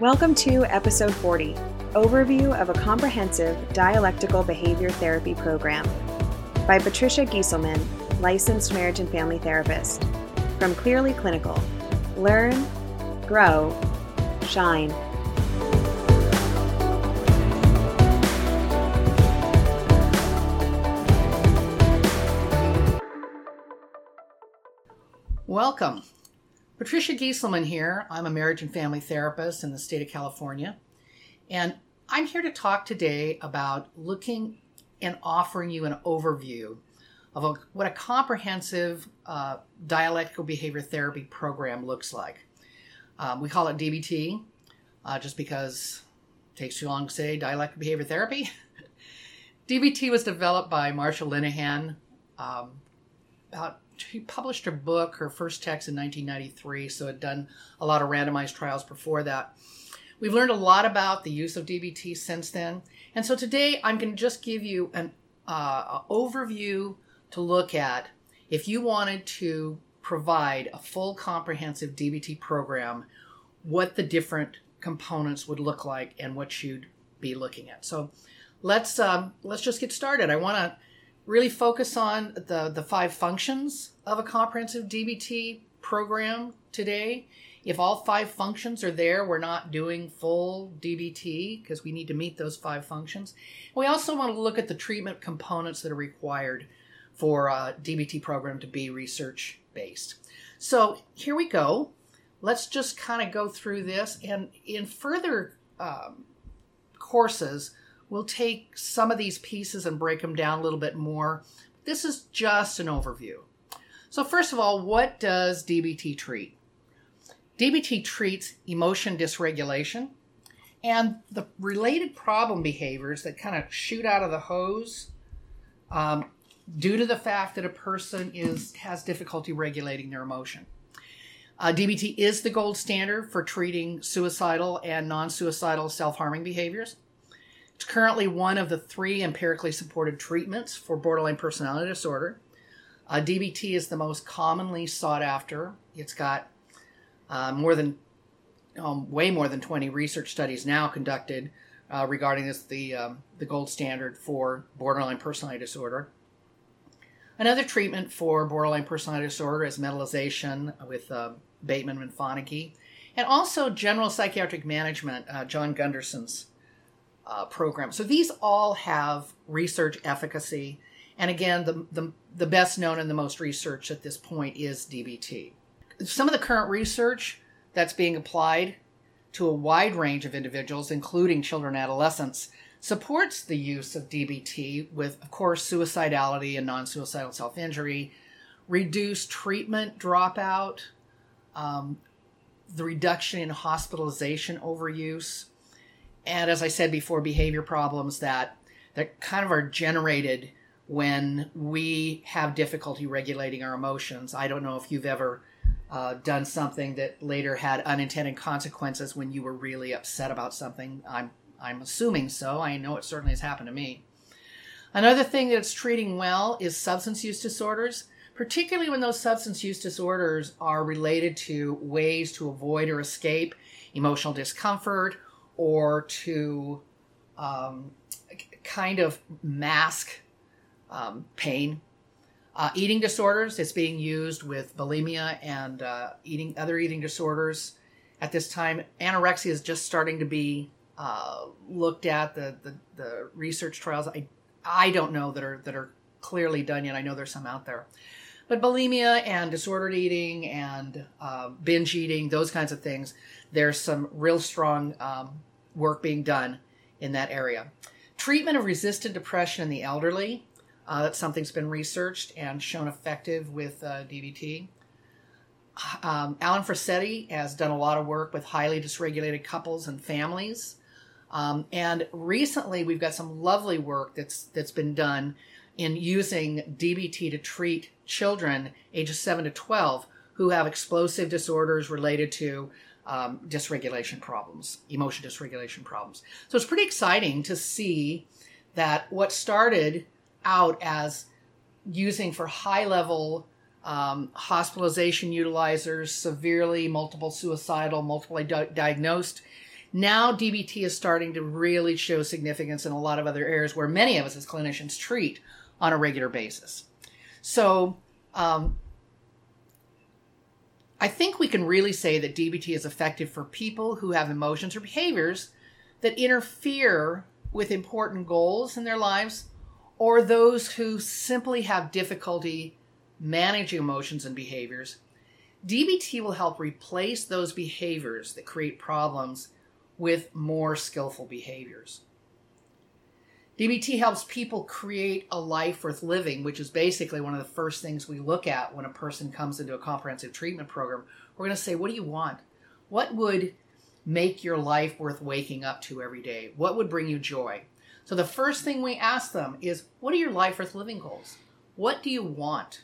Welcome to episode 40 Overview of a Comprehensive Dialectical Behavior Therapy Program by Patricia Gieselman, licensed marriage and family therapist. From Clearly Clinical Learn, Grow, Shine. Welcome. Patricia Gieselman here. I'm a marriage and family therapist in the state of California. And I'm here to talk today about looking and offering you an overview of a, what a comprehensive uh, dialectical behavior therapy program looks like. Um, we call it DBT uh, just because it takes too long to say dialectical behavior therapy. DBT was developed by Marsha Linehan um, about she published her book, her first text in 1993, so had done a lot of randomized trials before that. We've learned a lot about the use of DBT since then, and so today I'm going to just give you an uh, overview to look at if you wanted to provide a full comprehensive DBT program, what the different components would look like and what you'd be looking at. So let's um, let's just get started. I want to really focus on the, the five functions of a comprehensive DBT program today. If all five functions are there, we're not doing full DBT because we need to meet those five functions. We also want to look at the treatment components that are required for a DBT program to be research based. So here we go. Let's just kind of go through this. And in further um, courses, We'll take some of these pieces and break them down a little bit more. This is just an overview. So, first of all, what does DBT treat? DBT treats emotion dysregulation and the related problem behaviors that kind of shoot out of the hose um, due to the fact that a person is has difficulty regulating their emotion. Uh, DBT is the gold standard for treating suicidal and non suicidal self harming behaviors. It's currently one of the three empirically supported treatments for borderline personality disorder. Uh, DBT is the most commonly sought after. It's got uh, more than, um, way more than 20 research studies now conducted uh, regarding this, the, um, the gold standard for borderline personality disorder. Another treatment for borderline personality disorder is mentalization with uh, Bateman and Fonagy, and also general psychiatric management, uh, John Gunderson's uh, program. So these all have research efficacy. And again, the, the, the best known and the most research at this point is DBT. Some of the current research that's being applied to a wide range of individuals, including children and adolescents, supports the use of DBT with, of course, suicidality and non suicidal self injury, reduced treatment dropout, um, the reduction in hospitalization overuse, and as I said before, behavior problems that that kind of are generated when we have difficulty regulating our emotions. I don't know if you've ever uh, done something that later had unintended consequences when you were really upset about something. I'm I'm assuming so. I know it certainly has happened to me. Another thing that's treating well is substance use disorders, particularly when those substance use disorders are related to ways to avoid or escape emotional discomfort or to um, kind of mask um, pain. Uh, eating disorders it's being used with bulimia and uh, eating other eating disorders. At this time, anorexia is just starting to be uh, looked at. The, the, the research trials I I don't know that are that are clearly done yet. I know there's some out there, but bulimia and disordered eating and uh, binge eating, those kinds of things, there's some real strong um, work being done in that area. Treatment of resistant depression in the elderly, uh, that's something that's been researched and shown effective with uh, DBT. Um, Alan Fruzzetti has done a lot of work with highly dysregulated couples and families. Um, and recently, we've got some lovely work that's that's been done in using DBT to treat children ages seven to twelve who have explosive disorders related to um, dysregulation problems, emotion dysregulation problems. So it's pretty exciting to see that what started out as using for high level um, hospitalization utilizers, severely multiple suicidal, multiply di- diagnosed, Now, DBT is starting to really show significance in a lot of other areas where many of us as clinicians treat on a regular basis. So, um, I think we can really say that DBT is effective for people who have emotions or behaviors that interfere with important goals in their lives or those who simply have difficulty managing emotions and behaviors. DBT will help replace those behaviors that create problems with more skillful behaviors. DBT helps people create a life worth living, which is basically one of the first things we look at when a person comes into a comprehensive treatment program. We're going to say, What do you want? What would make your life worth waking up to every day? What would bring you joy? So the first thing we ask them is, What are your life worth living goals? What do you want?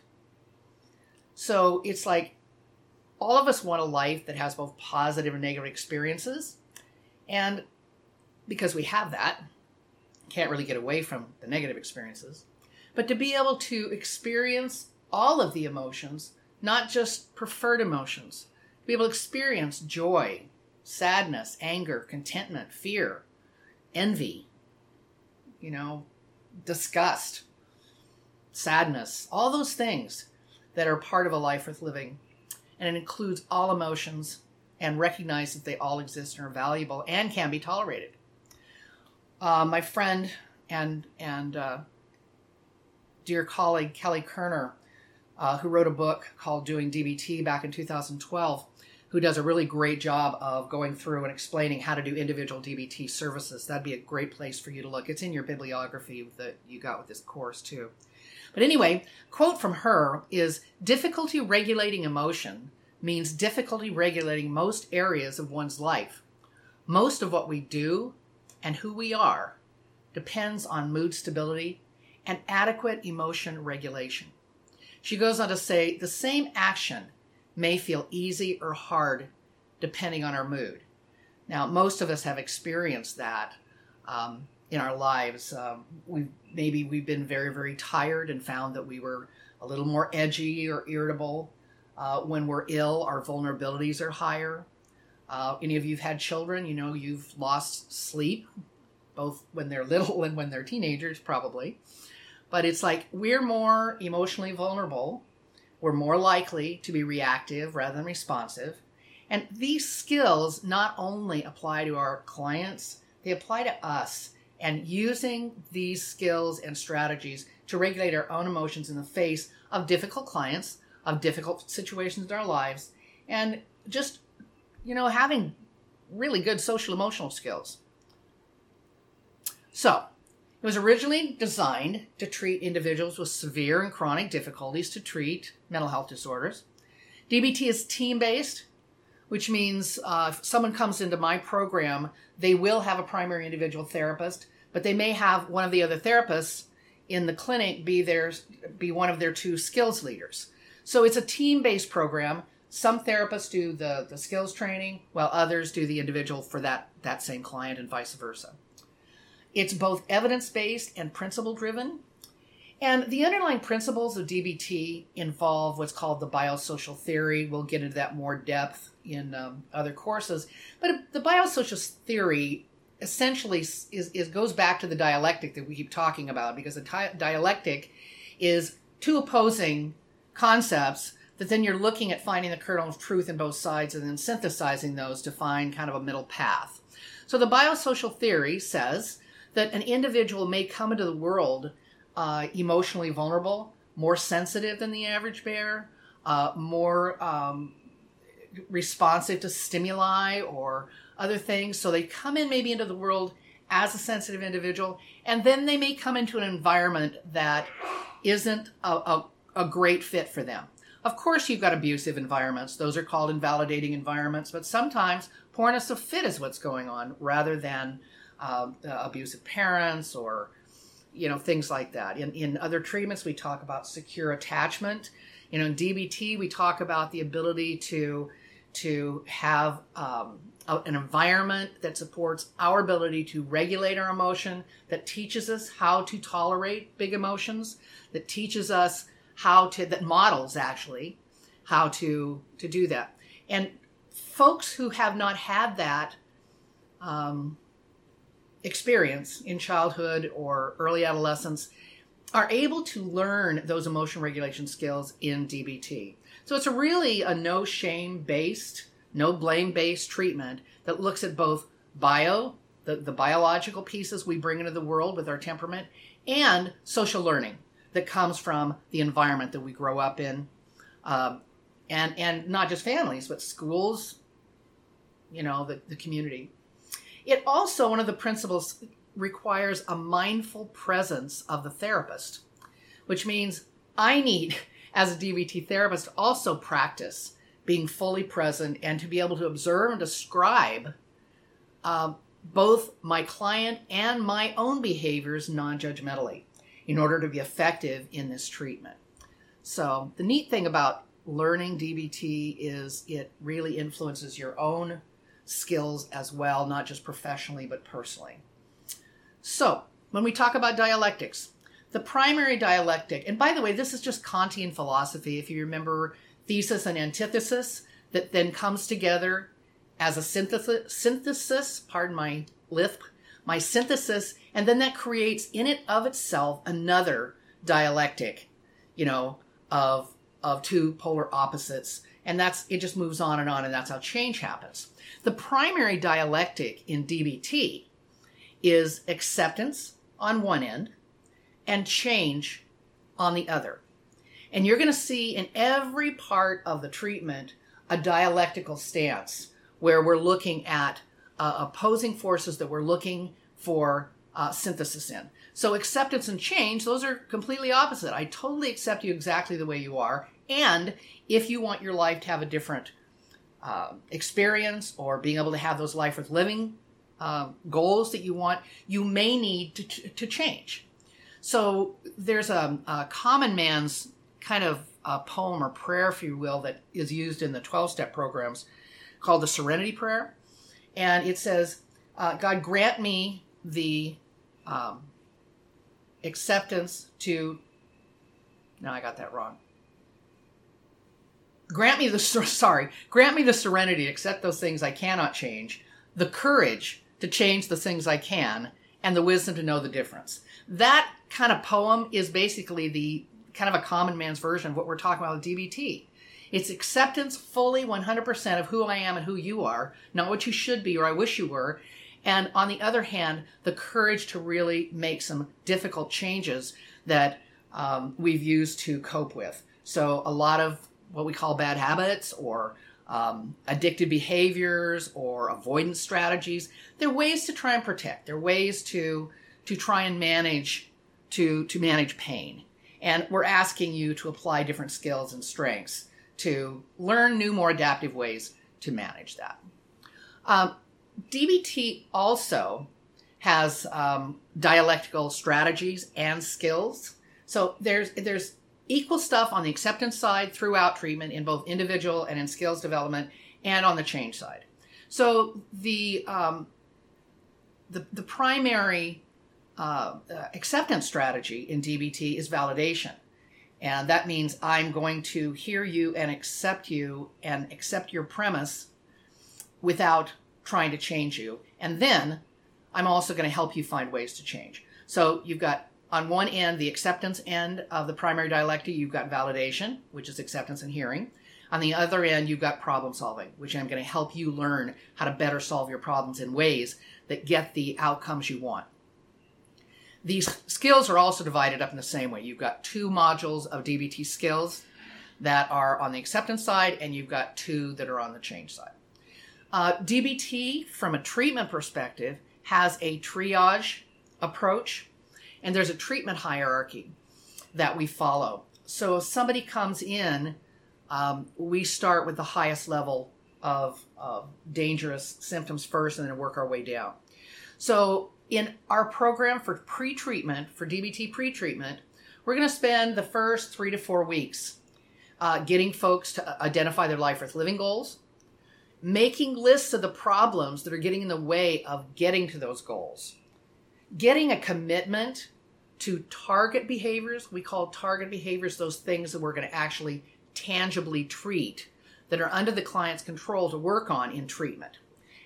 So it's like all of us want a life that has both positive and negative experiences. And because we have that, can't really get away from the negative experiences, but to be able to experience all of the emotions, not just preferred emotions, to be able to experience joy, sadness, anger, contentment, fear, envy, you know, disgust, sadness, all those things that are part of a life worth living. And it includes all emotions and recognize that they all exist and are valuable and can be tolerated. Uh, my friend and and uh, dear colleague Kelly Koerner, uh, who wrote a book called Doing DBT back in 2012, who does a really great job of going through and explaining how to do individual DBT services. That'd be a great place for you to look. It's in your bibliography that you got with this course too. But anyway, quote from her is difficulty regulating emotion means difficulty regulating most areas of one's life. Most of what we do and who we are depends on mood stability and adequate emotion regulation. She goes on to say the same action may feel easy or hard depending on our mood. Now, most of us have experienced that um, in our lives. Um, we maybe we've been very, very tired and found that we were a little more edgy or irritable uh, when we're ill, our vulnerabilities are higher. Uh, any of you've had children, you know you've lost sleep, both when they're little and when they're teenagers, probably. But it's like we're more emotionally vulnerable. We're more likely to be reactive rather than responsive. And these skills not only apply to our clients, they apply to us. And using these skills and strategies to regulate our own emotions in the face of difficult clients of difficult situations in our lives and just, you know, having really good social emotional skills. So, it was originally designed to treat individuals with severe and chronic difficulties to treat mental health disorders. DBT is team based, which means uh, if someone comes into my program, they will have a primary individual therapist, but they may have one of the other therapists in the clinic be their be one of their two skills leaders. So it's a team based program. Some therapists do the, the skills training, while others do the individual for that, that same client, and vice versa. It's both evidence based and principle driven. And the underlying principles of DBT involve what's called the biosocial theory. We'll get into that more depth in um, other courses. But the biosocial theory essentially is, is goes back to the dialectic that we keep talking about because the dialectic is two opposing concepts that then you're looking at finding the kernel of truth in both sides and then synthesizing those to find kind of a middle path. So the biosocial theory says that an individual may come into the world uh, emotionally vulnerable, more sensitive than the average bear, uh, more um, responsive to stimuli or other things. So they come in maybe into the world as a sensitive individual, and then they may come into an environment that isn't a, a, a great fit for them. Of course, you've got abusive environments. Those are called invalidating environments, but sometimes poorness of fit is what's going on rather than uh, abusive parents or you know things like that. In in other treatments, we talk about secure attachment. You know, in DBT, we talk about the ability to to have um, a, an environment that supports our ability to regulate our emotion, that teaches us how to tolerate big emotions, that teaches us how to that models actually how to to do that and folks who have not had that um, experience in childhood or early adolescence are able to learn those emotion regulation skills in DBT. So it's a really a no shame based, no blame based treatment that looks at both bio, the, the biological pieces we bring into the world with our temperament, and social learning that comes from the environment that we grow up in. Um, and, and not just families, but schools, you know, the, the community. It also, one of the principles requires a mindful presence of the therapist, which means I need, as a DBT therapist, also practice being fully present and to be able to observe and describe uh, both my client and my own behaviors non judgmentally in order to be effective in this treatment. So, the neat thing about learning DBT is it really influences your own skills as well, not just professionally, but personally. So, when we talk about dialectics, the primary dialectic, and by the way, this is just Kantian philosophy, if you remember thesis and antithesis, that then comes together as a synthesis, synthesis pardon my lisp, my synthesis, and then that creates in it of itself another dialectic, you know, of of two polar opposites. And that's it just moves on and on, and that's how change happens. The primary dialectic in DBT is acceptance on one end and change on the other. And you're going to see in every part of the treatment a dialectical stance where we're looking at uh, opposing forces that we're looking for uh, synthesis in. So, acceptance and change, those are completely opposite. I totally accept you exactly the way you are. And if you want your life to have a different uh, experience or being able to have those life worth living uh, goals that you want, you may need to, to, to change. So there's a, a, common man's kind of a poem or prayer, if you will, that is used in the 12 step programs called the Serenity Prayer. And it says, uh, God grant me the um, acceptance to. No, I got that wrong grant me the sorry grant me the serenity to accept those things i cannot change the courage to change the things i can and the wisdom to know the difference that kind of poem is basically the kind of a common man's version of what we're talking about with dbt it's acceptance fully 100% of who i am and who you are not what you should be or i wish you were and on the other hand the courage to really make some difficult changes that um, we've used to cope with so a lot of what we call bad habits or um, addictive behaviors or avoidance strategies. They're ways to try and protect. They're ways to to try and manage to to manage pain. And we're asking you to apply different skills and strengths to learn new, more adaptive ways to manage that. Um, DBT also has um, dialectical strategies and skills. So there's there's equal stuff on the acceptance side throughout treatment in both individual and in skills development and on the change side. So the um, the, the primary uh, uh, acceptance strategy in DBT is validation. And that means I'm going to hear you and accept you and accept your premise without trying to change you. And then I'm also going to help you find ways to change. So you've got on one end, the acceptance end of the primary dialectic, you've got validation, which is acceptance and hearing. On the other end, you've got problem solving, which I'm going to help you learn how to better solve your problems in ways that get the outcomes you want. These skills are also divided up in the same way. You've got two modules of DBT skills that are on the acceptance side, and you've got two that are on the change side. Uh, DBT, from a treatment perspective, has a triage approach and there's a treatment hierarchy that we follow. So if somebody comes in, um, we start with the highest level of, of dangerous symptoms first and then work our way down. So in our program for pre-treatment, for DBT pre-treatment, we're going to spend the first three to four weeks uh, getting folks to identify their life worth living goals, making lists of the problems that are getting in the way of getting to those goals, getting a commitment to target behaviors. We call target behaviors those things that we're going to actually tangibly treat that are under the client's control to work on in treatment.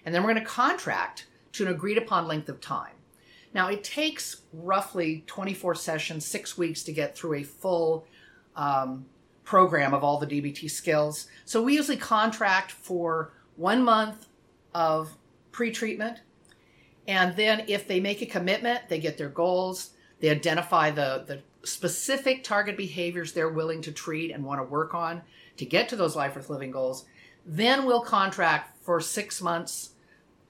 And then we're going to contract to an agreed upon length of time. Now, it takes roughly 24 sessions, six weeks to get through a full um, program of all the DBT skills. So we usually contract for one month of pre treatment. And then if they make a commitment, they get their goals, they identify the, the specific target behaviors they're willing to treat and want to work on to get to those life worth living goals. Then we'll contract for six months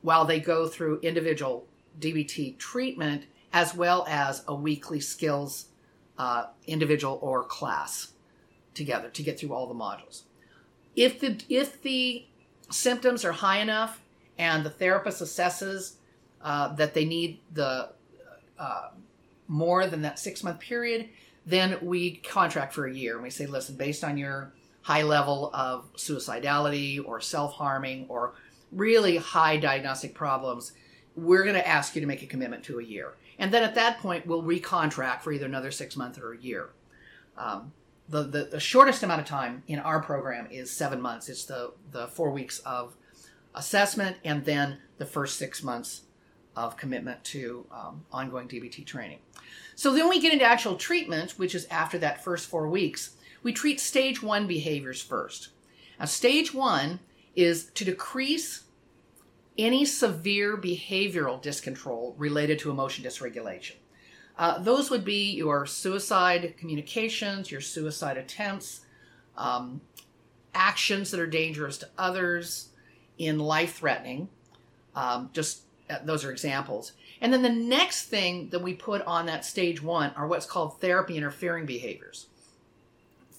while they go through individual DBT treatment as well as a weekly skills uh, individual or class together to get through all the modules. If the if the symptoms are high enough and the therapist assesses uh, that they need the uh, more than that six month period, then we contract for a year and we say, listen, based on your high level of suicidality or self harming or really high diagnostic problems, we're going to ask you to make a commitment to a year. And then at that point, we'll recontract for either another six months or a year. Um, the, the, the, shortest amount of time in our program is seven months. It's the, the four weeks of assessment and then the first six months of commitment to um, ongoing DBT training. So then we get into actual treatment, which is after that first four weeks. We treat stage one behaviors first. Now, stage one is to decrease any severe behavioral discontrol related to emotion dysregulation. Uh, those would be your suicide communications, your suicide attempts, um, actions that are dangerous to others, in life threatening. Um, just uh, those are examples. And then the next thing that we put on that stage one are what's called therapy interfering behaviors.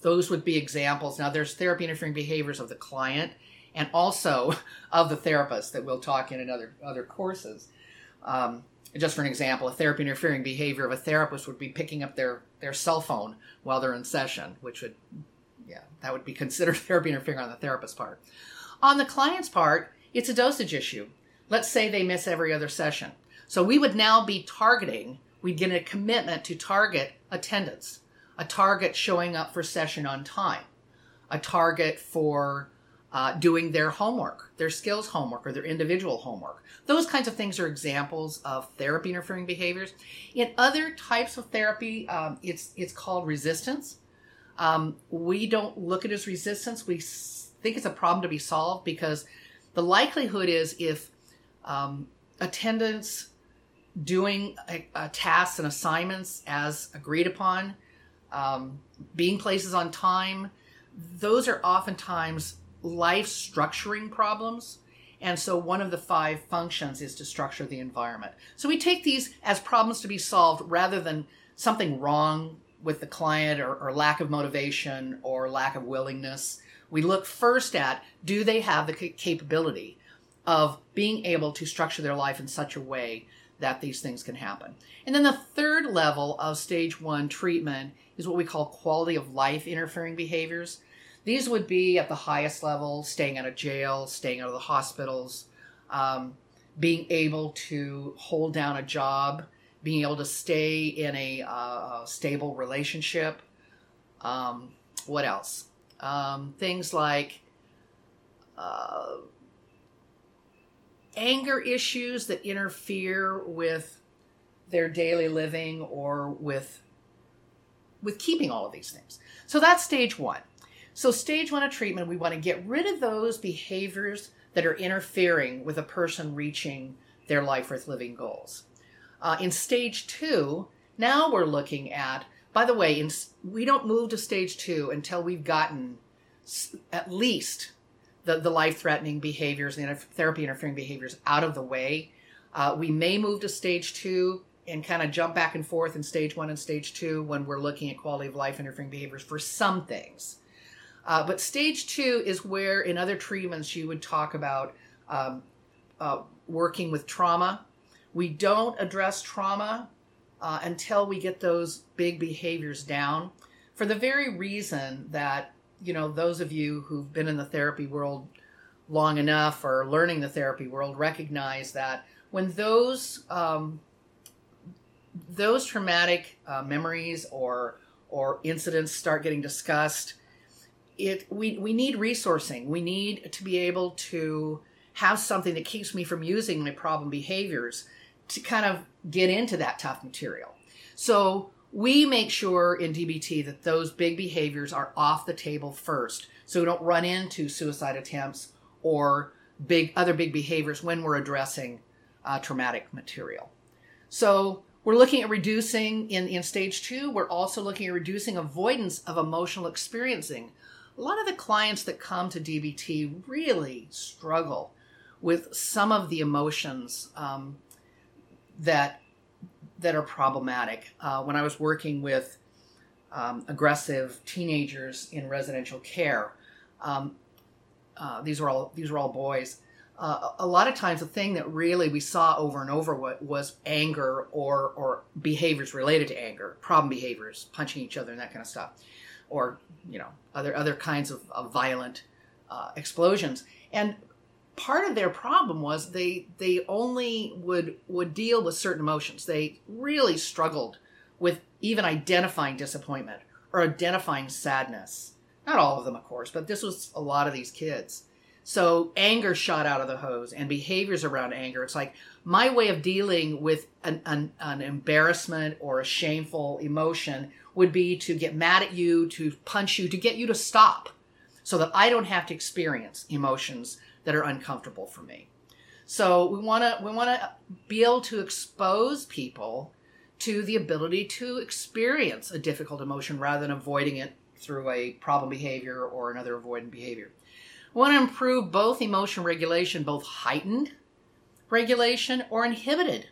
Those would be examples. Now, there's therapy interfering behaviors of the client and also of the therapist that we'll talk in in other other courses. Um, just for an example, a therapy interfering behavior of a therapist would be picking up their, their cell phone while they're in session, which would, yeah, that would be considered therapy interfering on the therapist's part. On the client's part, it's a dosage issue. Let's say they miss every other session. So we would now be targeting, we'd get a commitment to target attendance, a target showing up for session on time, a target for uh, doing their homework, their skills homework, or their individual homework. Those kinds of things are examples of therapy interfering behaviors. In other types of therapy, um, it's it's called resistance. Um, we don't look at it as resistance. We think it's a problem to be solved because the likelihood is if um, attendance doing a, a tasks and assignments as agreed upon, um, being places on time, those are oftentimes life structuring problems. And so one of the five functions is to structure the environment. So we take these as problems to be solved rather than something wrong with the client or, or lack of motivation or lack of willingness. We look first at do they have the capability of being able to structure their life in such a way that these things can happen. And then the third level of stage one treatment is what we call quality of life interfering behaviors. These would be at the highest level, staying out of jail, staying out of the hospitals, um, being able to hold down a job, being able to stay in a uh, stable relationship. Um, what else? Um, things like uh, anger issues that interfere with their daily living or with with keeping all of these things. So that's stage 1. So, stage one of treatment, we want to get rid of those behaviors that are interfering with a person reaching their life worth living goals. Uh, in stage two, now we're looking at, by the way, in, we don't move to stage two until we've gotten at least the, the life threatening behaviors and therapy interfering behaviors out of the way. Uh, we may move to stage two and kind of jump back and forth in stage one and stage two when we're looking at quality of life interfering behaviors for some things. Uh, but stage two is where, in other treatments, you would talk about um, uh, working with trauma. We don't address trauma uh, until we get those big behaviors down, for the very reason that you know those of you who've been in the therapy world long enough or learning the therapy world recognize that when those um, those traumatic uh, memories or or incidents start getting discussed it we, we need resourcing we need to be able to have something that keeps me from using my problem behaviors to kind of get into that tough material. So we make sure in DBT that those big behaviors are off the table first so we don't run into suicide attempts or big other big behaviors when we're addressing uh, traumatic material. So we're looking at reducing in, in stage two, we're also looking at reducing avoidance of emotional experiencing. A lot of the clients that come to DBT really struggle with some of the emotions um, that that are problematic. Uh, when I was working with um, aggressive teenagers in residential care, um, uh, these were all these were all boys. Uh, a lot of times, the thing that really we saw over and over was anger or or behaviors related to anger, problem behaviors, punching each other and that kind of stuff, or you know other other kinds of, of violent uh, explosions. And part of their problem was they they only would would deal with certain emotions. They really struggled with even identifying disappointment or identifying sadness. Not all of them, of course, but this was a lot of these kids. So anger shot out of the hose and behaviors around anger. It's like my way of dealing with an, an, an embarrassment or a shameful emotion would be to get mad at you, to punch you, to get you to stop so that I don't have to experience emotions that are uncomfortable for me. So we want to we want to be able to expose people to the ability to experience a difficult emotion rather than avoiding it through a problem behavior or another avoidant behavior. We want to improve both emotion regulation, both heightened regulation or inhibited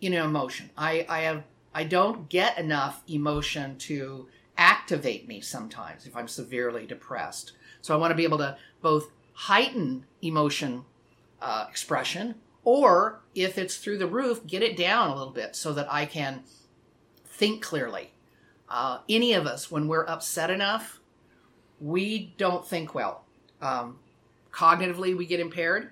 you know emotion. I, I have I don't get enough emotion to activate me sometimes if I'm severely depressed. So I want to be able to both heighten emotion uh, expression, or if it's through the roof, get it down a little bit so that I can think clearly. Uh, any of us, when we're upset enough, we don't think well. Um, cognitively, we get impaired.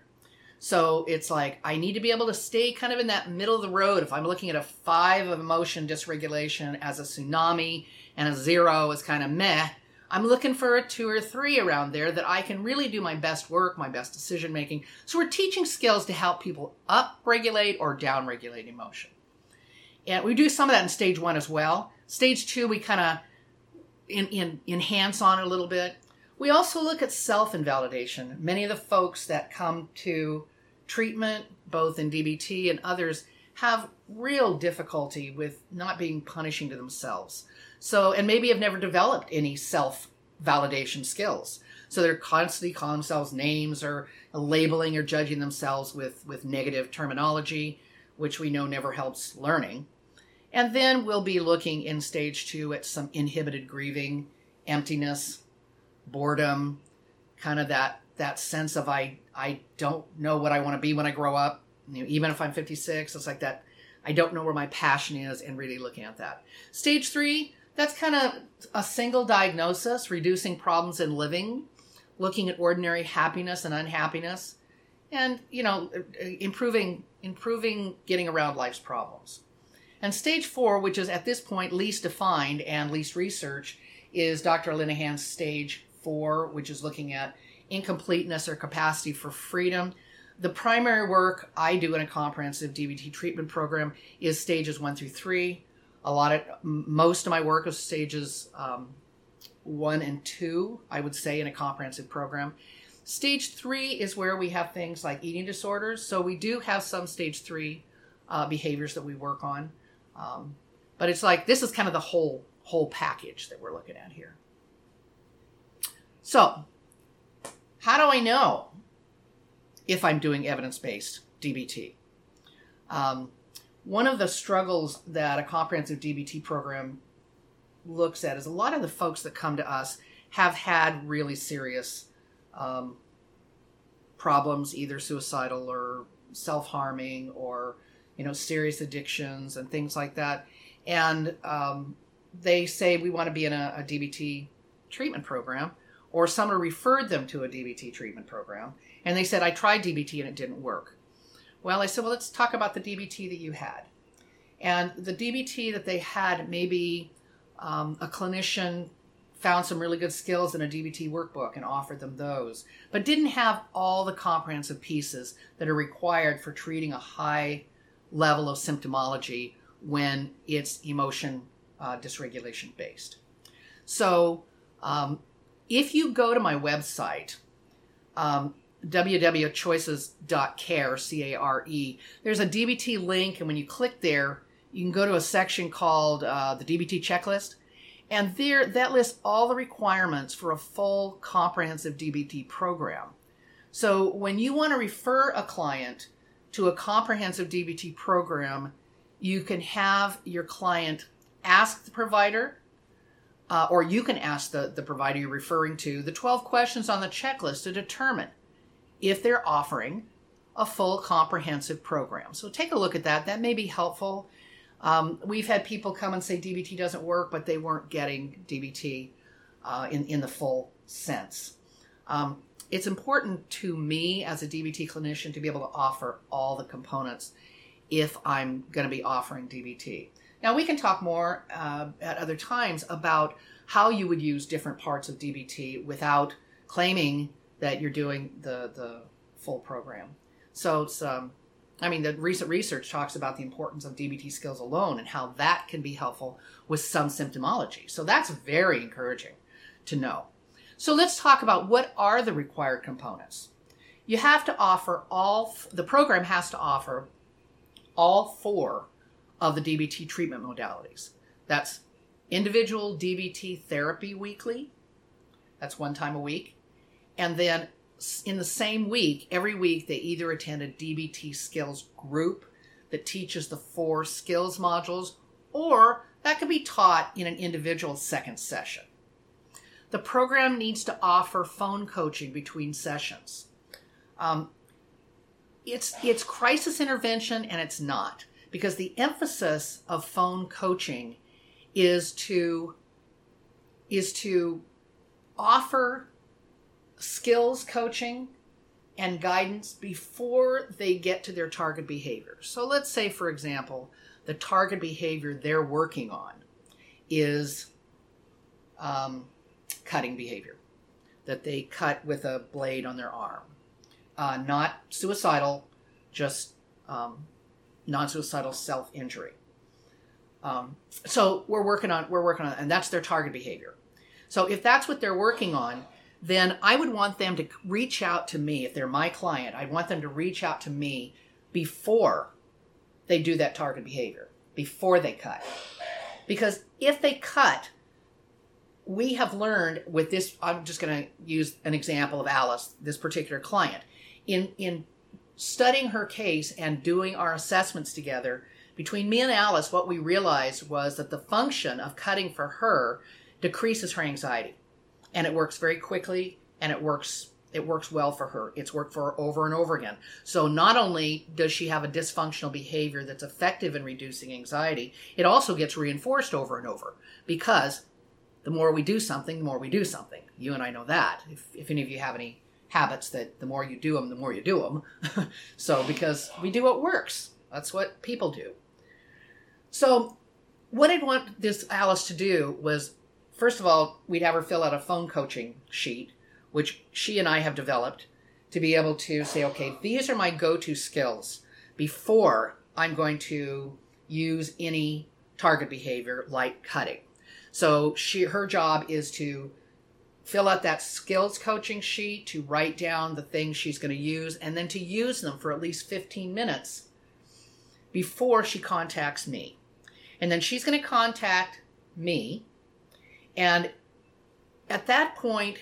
So it's like I need to be able to stay kind of in that middle of the road. If I'm looking at a five of emotion dysregulation as a tsunami and a zero is kind of meh, I'm looking for a two or three around there that I can really do my best work, my best decision making. So we're teaching skills to help people up regulate or down regulate emotion. And we do some of that in stage one as well. Stage two, we kind of in, in, enhance on it a little bit. We also look at self invalidation. Many of the folks that come to treatment, both in DBT and others, have real difficulty with not being punishing to themselves. So, and maybe have never developed any self validation skills. So they're constantly calling themselves names or labeling or judging themselves with, with negative terminology, which we know never helps learning. And then we'll be looking in stage two at some inhibited grieving, emptiness, boredom, kind of that that sense of I I don't know what I want to be when I grow up. You know, even if I'm 56, it's like that I don't know where my passion is and really looking at that. Stage three, that's kind of a single diagnosis, reducing problems in living, looking at ordinary happiness and unhappiness, and you know, uh, uh, improving improving getting around life's problems. And stage four, which is at this point least defined and least researched, is Dr. Linehan's stage four, which is looking at incompleteness or capacity for freedom. The primary work I do in a comprehensive DBT treatment program is stages one through three. A lot of most of my work is stages um, one and two i would say in a comprehensive program. Stage three is where we have things like eating disorders. So we do have some stage three uh, behaviors that we work on. Um, but it's like this is kind of the whole whole package that we're looking at here. So how do i know if i'm doing evidence-based dbt um, one of the struggles that a comprehensive DBT program looks at is a lot of the folks that come to us have had really serious um, problems, either suicidal or self-harming, or you know serious addictions and things like that. And um, they say we want to be in a, a DBT treatment program, or someone referred them to a DBT treatment program, and they said I tried DBT and it didn't work. Well, I said, well, let's talk about the DBT that you had. And the DBT that they had, maybe um, a clinician found some really good skills in a DBT workbook and offered them those, but didn't have all the comprehensive pieces that are required for treating a high level of symptomology when it's emotion uh, dysregulation based. So, um, if you go to my website, um, www.choices.care, C A R E, there's a DBT link, and when you click there, you can go to a section called uh, the DBT checklist. And there, that lists all the requirements for a full comprehensive DBT program. So when you want to refer a client to a comprehensive DBT program, you can have your client ask the provider, uh, or you can ask the, the provider you're referring to the 12 questions on the checklist to determine if they're offering a full comprehensive program. So take a look at that. That may be helpful um, we've had people come and say DBT doesn't work, but they weren't getting DBT uh, in, in the full sense. Um, it's important to me as a DBT clinician to be able to offer all the components if I'm going to be offering DBT. Now, we can talk more uh, at other times about how you would use different parts of DBT without claiming that you're doing the, the full program. So it's um, I mean, the recent research talks about the importance of DBT skills alone and how that can be helpful with some symptomology. So that's very encouraging to know. So let's talk about what are the required components. You have to offer all, the program has to offer all four of the DBT treatment modalities. That's individual DBT therapy weekly, that's one time a week, and then in the same week, every week, they either attend a DBT skills group that teaches the four skills modules, or that could be taught in an individual second session. The program needs to offer phone coaching between sessions. Um, it's it's crisis intervention and it's not because the emphasis of phone coaching is to is to offer skills coaching and guidance before they get to their target behavior. So let's say, for example, the target behavior they're working on is um, cutting behavior, that they cut with a blade on their arm. Uh, not suicidal, just um, non-suicidal self-injury. Um, so we're working on we're working on, and that's their target behavior. So if that's what they're working on, then I would want them to reach out to me. If they're my client, I'd want them to reach out to me before they do that target behavior, before they cut. Because if they cut, we have learned with this, I'm just going to use an example of Alice, this particular client. In, in studying her case and doing our assessments together, between me and Alice, what we realized was that the function of cutting for her decreases her anxiety and it works very quickly and it works it works well for her. It's worked for her over and over again. So not only does she have a dysfunctional behavior that's effective in reducing anxiety, it also gets reinforced over and over because the more we do something, the more we do something. You and I know that. If, if any of you have any habits that the more you do them, the more you do them. so because we do what works. That's what people do. So what I'd want this Alice to do was first of all, we'd have her fill out a phone coaching sheet, which she and I have developed to be able to say, okay, these are my go to skills before I'm going to use any target behavior like cutting. So she her job is to fill out that skills coaching sheet to write down the things she's going to use and then to use them for at least 15 minutes before she contacts me. And then she's going to contact me and at that point,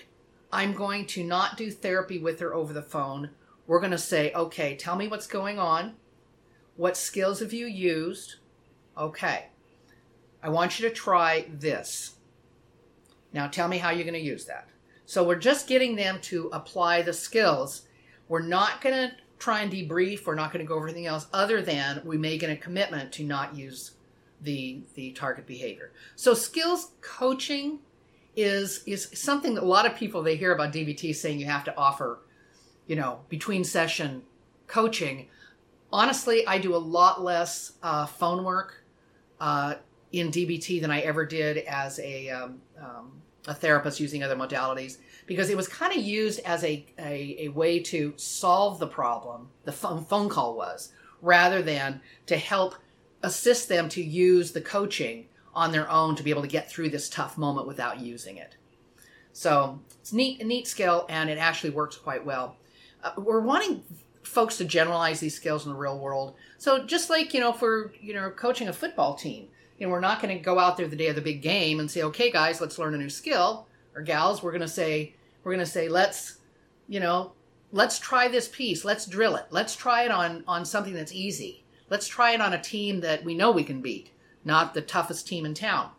I'm going to not do therapy with her over the phone. We're going to say, okay, tell me what's going on. What skills have you used? Okay. I want you to try this. Now tell me how you're going to use that. So we're just getting them to apply the skills. We're not going to try and debrief. We're not going to go over anything else other than we make a commitment to not use the the target behavior. So skills coaching is is something that a lot of people they hear about DBT saying you have to offer, you know, between session coaching. Honestly, I do a lot less uh, phone work uh, in DBT than I ever did as a um, um, a therapist using other modalities because it was kind of used as a, a, a way to solve the problem, the phone, phone call was, rather than to help assist them to use the coaching on their own to be able to get through this tough moment without using it. So it's neat, a neat skill, and it actually works quite well. Uh, we're wanting folks to generalize these skills in the real world. So just like you know, if we're you know coaching a football team, know, we're not going to go out there the day of the big game and say, okay, guys, let's learn a new skill, or gals, we're going to say, we're going to say, let's, you know, let's try this piece, let's drill it, let's try it on on something that's easy, let's try it on a team that we know we can beat, not the toughest team in town.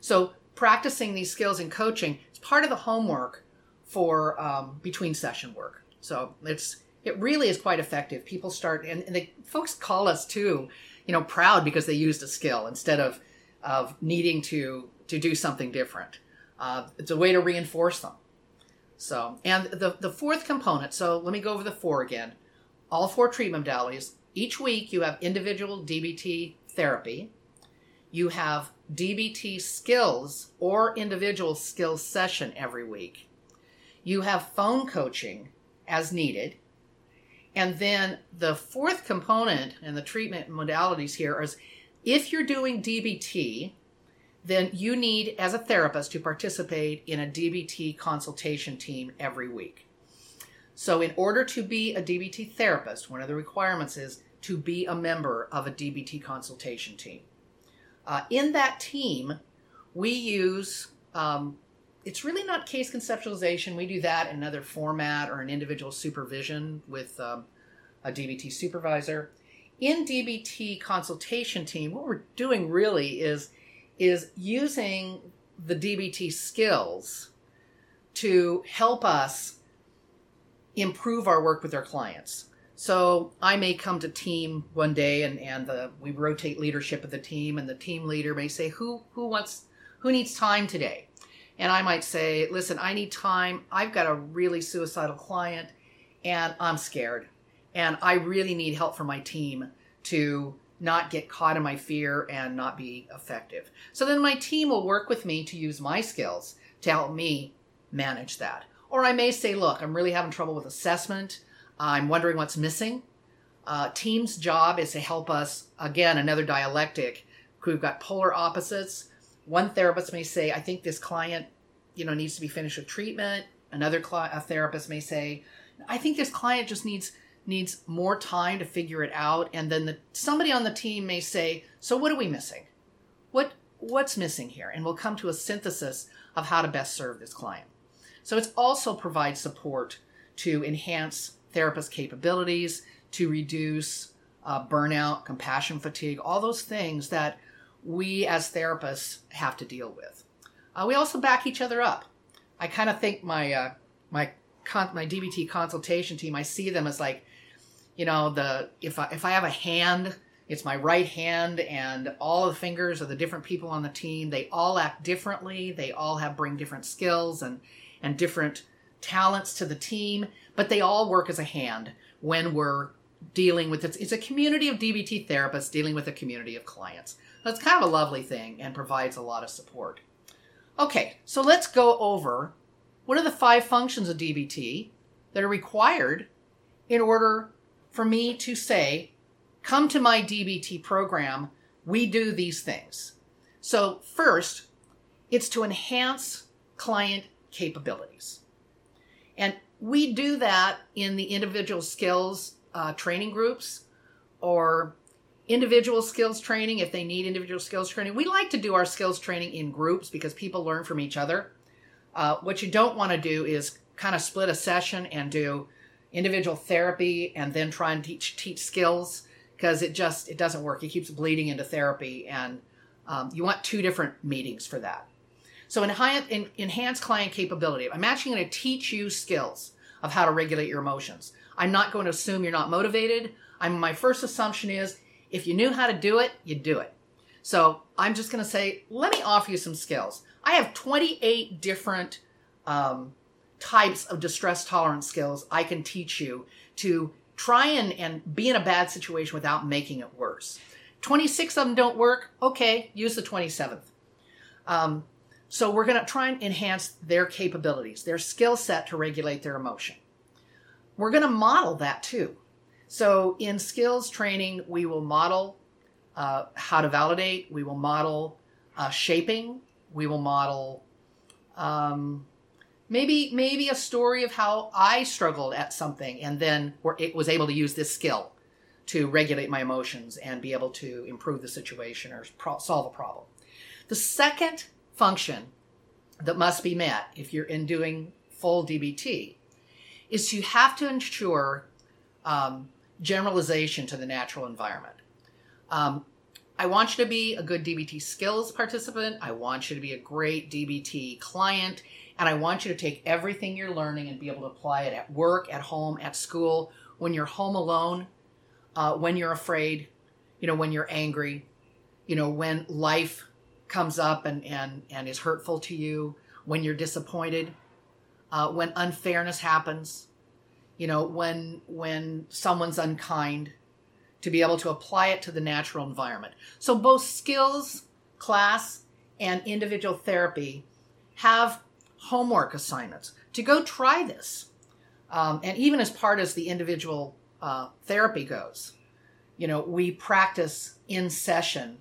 So practicing these skills in coaching is part of the homework for um, between session work. So it's it really is quite effective. People start and, and the folks call us too you know proud because they used a skill instead of of needing to to do something different. Uh, it's a way to reinforce them. So, and the the fourth component. So let me go over the four again. All four treatment modalities. Each week you have individual DBT therapy. You have DBT skills or individual skills session every week. You have phone coaching as needed. And then the fourth component and the treatment modalities here is if you're doing DBT, then you need, as a therapist, to participate in a DBT consultation team every week. So, in order to be a DBT therapist, one of the requirements is to be a member of a DBT consultation team. Uh, in that team, we use um, it's really not case conceptualization. We do that in another format or an individual supervision with um, a DBT supervisor. In DBT consultation team, what we're doing really is is using the DBT skills to help us improve our work with our clients. So I may come to team one day and, and the, we rotate leadership of the team and the team leader may say, who, who wants, who needs time today? And I might say, listen, I need time. I've got a really suicidal client and I'm scared. And I really need help from my team to not get caught in my fear and not be effective. So then my team will work with me to use my skills to help me manage that. Or I may say, look, I'm really having trouble with assessment. I'm wondering what's missing. Uh, team's job is to help us, again, another dialectic. We've got polar opposites one therapist may say, I think this client, you know, needs to be finished with treatment. Another cl- therapist may say, I think this client just needs needs more time to figure it out. And then the, somebody on the team may say, so what are we missing? What what's missing here? And we'll come to a synthesis of how to best serve this client. So it also provides support to enhance therapist capabilities, to reduce uh, burnout, compassion fatigue, all those things that we as therapists have to deal with. Uh, we also back each other up. I kind of think my uh, my con- my DBT consultation team. I see them as like, you know, the if I if I have a hand, it's my right hand, and all the fingers of the different people on the team. They all act differently. They all have bring different skills and and different talents to the team, but they all work as a hand when we're dealing with it. It's a community of DBT therapists dealing with a community of clients. That's kind of a lovely thing and provides a lot of support. Okay, so let's go over what are the five functions of DBT that are required in order for me to say, come to my DBT program, we do these things. So, first, it's to enhance client capabilities. And we do that in the individual skills uh, training groups or individual skills training if they need individual skills training. We like to do our skills training in groups because people learn from each other. Uh, what you don't want to do is kind of split a session and do individual therapy and then try and teach teach skills because it just it doesn't work. It keeps bleeding into therapy, and um, you want two different meetings for that. So enhance, in, enhance client capability. I'm actually going to teach you skills of how to regulate your emotions. I'm not going to assume you're not motivated. I'm, my first assumption is if you knew how to do it, you'd do it. So I'm just going to say, let me offer you some skills. I have 28 different um, types of distress tolerance skills I can teach you to try and, and be in a bad situation without making it worse. 26 of them don't work. Okay, use the 27th. Um, So we're going to try and enhance their capabilities, their skill set to regulate their emotion. We're going to model that too. So in skills training, we will model uh, how to validate, we will model uh, shaping, we will model um, maybe maybe a story of how I struggled at something and then it was able to use this skill to regulate my emotions and be able to improve the situation or pro- solve a problem. The second function that must be met if you're in doing full DBT is you have to ensure um, generalization to the natural environment. Um, I want you to be a good DBT skills participant. I want you to be a great DBT client. And I want you to take everything you're learning and be able to apply it at work, at home, at school, when you're home alone, uh, when you're afraid, you know, when you're angry, you know, when life comes up and, and, and is hurtful to you, when you're disappointed, uh, when unfairness happens, you know, when, when someone's unkind, to be able to apply it to the natural environment. So both skills, class, and individual therapy have homework assignments to go try this. Um, and even as part as the individual uh, therapy goes, you know, we practice in session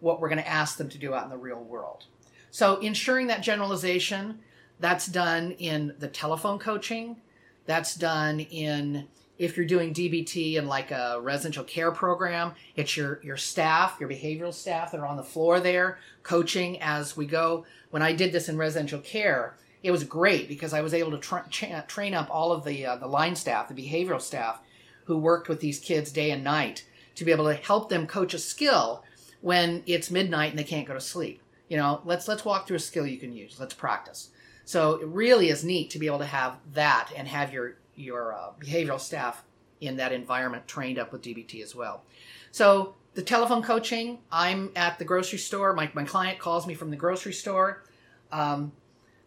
what we're going to ask them to do out in the real world. So ensuring that generalization, that's done in the telephone coaching, that's done in if you're doing DBT in like a residential care program, it's your your staff, your behavioral staff that are on the floor there coaching as we go. When I did this in residential care, it was great because I was able to tra- tra- train up all of the uh, the line staff, the behavioral staff, who worked with these kids day and night to be able to help them coach a skill when it's midnight and they can't go to sleep. You know, let's let's walk through a skill you can use. Let's practice. So it really is neat to be able to have that and have your your uh, behavioral staff in that environment trained up with DBT as well. So the telephone coaching, I'm at the grocery store. My, my client calls me from the grocery store. Um,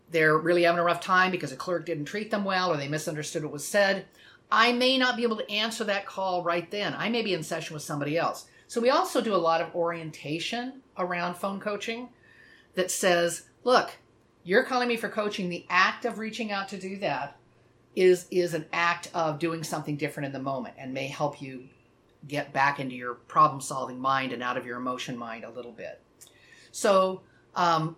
they're really having a rough time because a clerk didn't treat them well or they misunderstood what was said. I may not be able to answer that call right then. I may be in session with somebody else. So we also do a lot of orientation around phone coaching that says, look, you're calling me for coaching. The act of reaching out to do that is is an act of doing something different in the moment and may help you get back into your problem solving mind and out of your emotion mind a little bit. So um,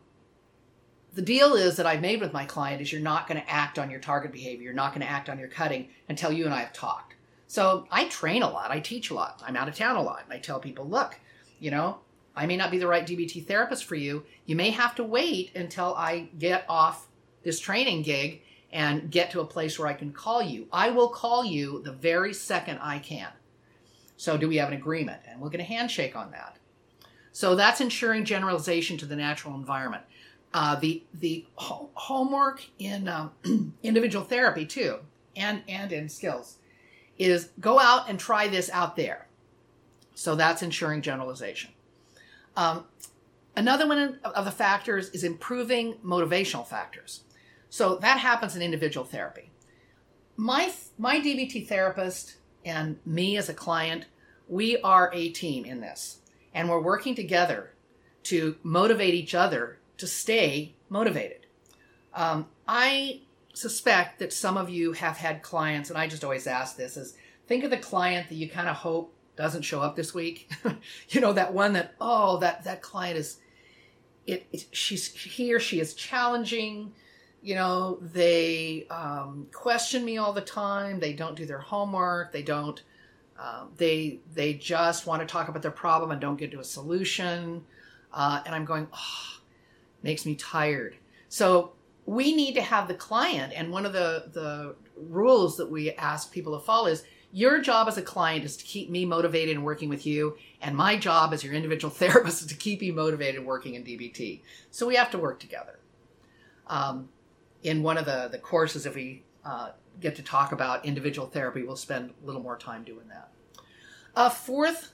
the deal is that I've made with my client is you're not going to act on your target behavior. You're not going to act on your cutting until you and I have talked. So I train a lot. I teach a lot. I'm out of town a lot. I tell people, look, you know, I may not be the right DBT therapist for you. You may have to wait until I get off this training gig and get to a place where I can call you. I will call you the very second I can. So, do we have an agreement? And we'll get a handshake on that. So, that's ensuring generalization to the natural environment. Uh, the the ho- homework in um, individual therapy, too, and, and in skills, is go out and try this out there. So, that's ensuring generalization. Um, another one of the factors is improving motivational factors. So that happens in individual therapy. My my DBT therapist and me as a client, we are a team in this, and we're working together to motivate each other to stay motivated. Um, I suspect that some of you have had clients, and I just always ask this: is think of the client that you kind of hope doesn't show up this week. you know that one that oh that that client is it, it she's he or she is challenging you know they um, question me all the time they don't do their homework they don't um, they they just want to talk about their problem and don't get to a solution uh, and i'm going oh, makes me tired so we need to have the client and one of the the rules that we ask people to follow is your job as a client is to keep me motivated and working with you and my job as your individual therapist is to keep you motivated working in dbt so we have to work together um, in one of the, the courses, if we uh, get to talk about individual therapy, we'll spend a little more time doing that. A fourth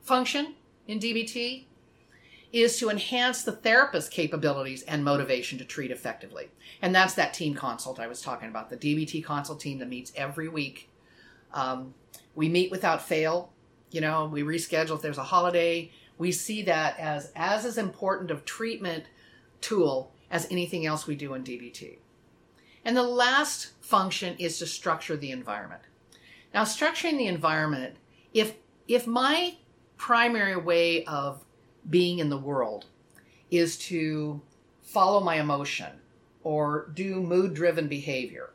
function in DBT is to enhance the therapist's capabilities and motivation to treat effectively. And that's that team consult I was talking about, the DBT consult team that meets every week. Um, we meet without fail. You know, we reschedule if there's a holiday. We see that as as is important of treatment tool as anything else we do in DBT. And the last function is to structure the environment. Now, structuring the environment, if if my primary way of being in the world is to follow my emotion or do mood driven behavior,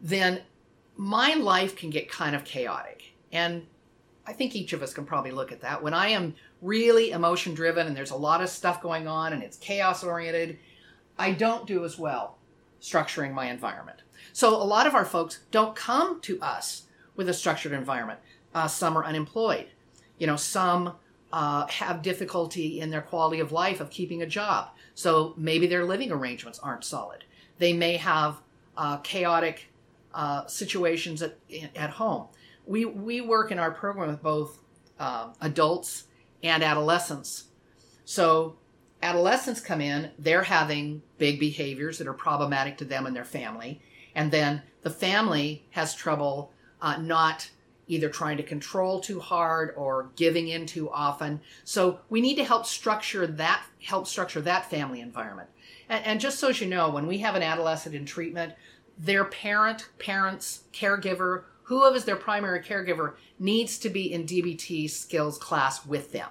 then my life can get kind of chaotic. And I think each of us can probably look at that. When I am really emotion driven and there's a lot of stuff going on and it's chaos oriented, I don't do as well structuring my environment. So a lot of our folks don't come to us with a structured environment. Uh, some are unemployed. You know, some uh, have difficulty in their quality of life of keeping a job. So maybe their living arrangements aren't solid. They may have uh, chaotic uh, situations at, at home. We, we work in our program with both uh, adults and adolescents. So adolescents come in, they're having big behaviors that are problematic to them and their family. And then the family has trouble uh, not either trying to control too hard or giving in too often. So we need to help structure that, help structure that family environment. And, and just so as you know, when we have an adolescent in treatment, their parent, parents, caregiver, whoever is their primary caregiver needs to be in DBT skills class with them.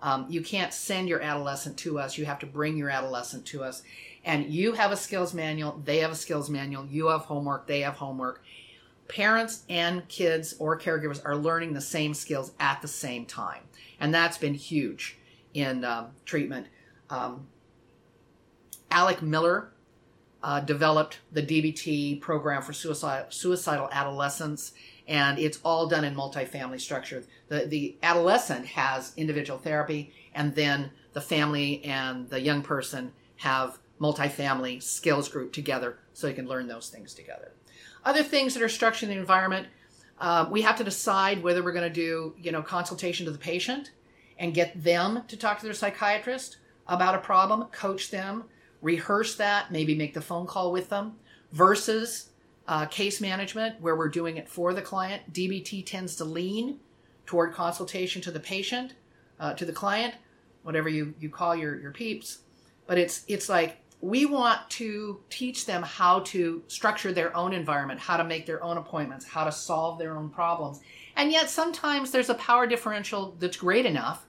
Um, you can't send your adolescent to us. You have to bring your adolescent to us. And you have a skills manual, they have a skills manual, you have homework, they have homework. Parents and kids or caregivers are learning the same skills at the same time. And that's been huge in um, treatment. Um, Alec Miller uh, developed the DBT program for suicide, suicidal adolescents and it's all done in multifamily structure. The the adolescent has individual therapy, and then the family and the young person have multifamily skills group together, so you can learn those things together. Other things that are structured in the environment, uh, we have to decide whether we're going to do you know consultation to the patient and get them to talk to their psychiatrist about a problem, coach them, rehearse that, maybe make the phone call with them, versus uh, case management, where we're doing it for the client, DBT tends to lean toward consultation to the patient, uh, to the client, whatever you, you call your, your peeps. But it's it's like we want to teach them how to structure their own environment, how to make their own appointments, how to solve their own problems. And yet sometimes there's a power differential that's great enough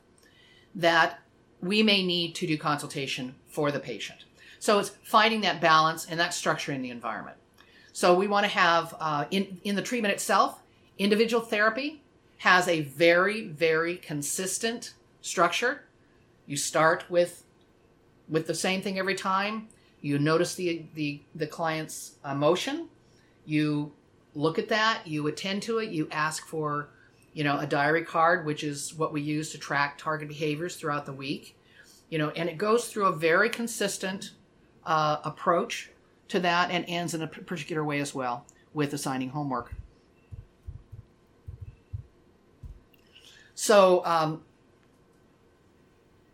that we may need to do consultation for the patient. So it's finding that balance and that structure in the environment. So we want to have uh, in in the treatment itself, individual therapy has a very very consistent structure. You start with with the same thing every time. You notice the the the client's emotion. You look at that. You attend to it. You ask for you know a diary card, which is what we use to track target behaviors throughout the week. You know, and it goes through a very consistent uh, approach to that and ends in a particular way as well with assigning homework. So, um,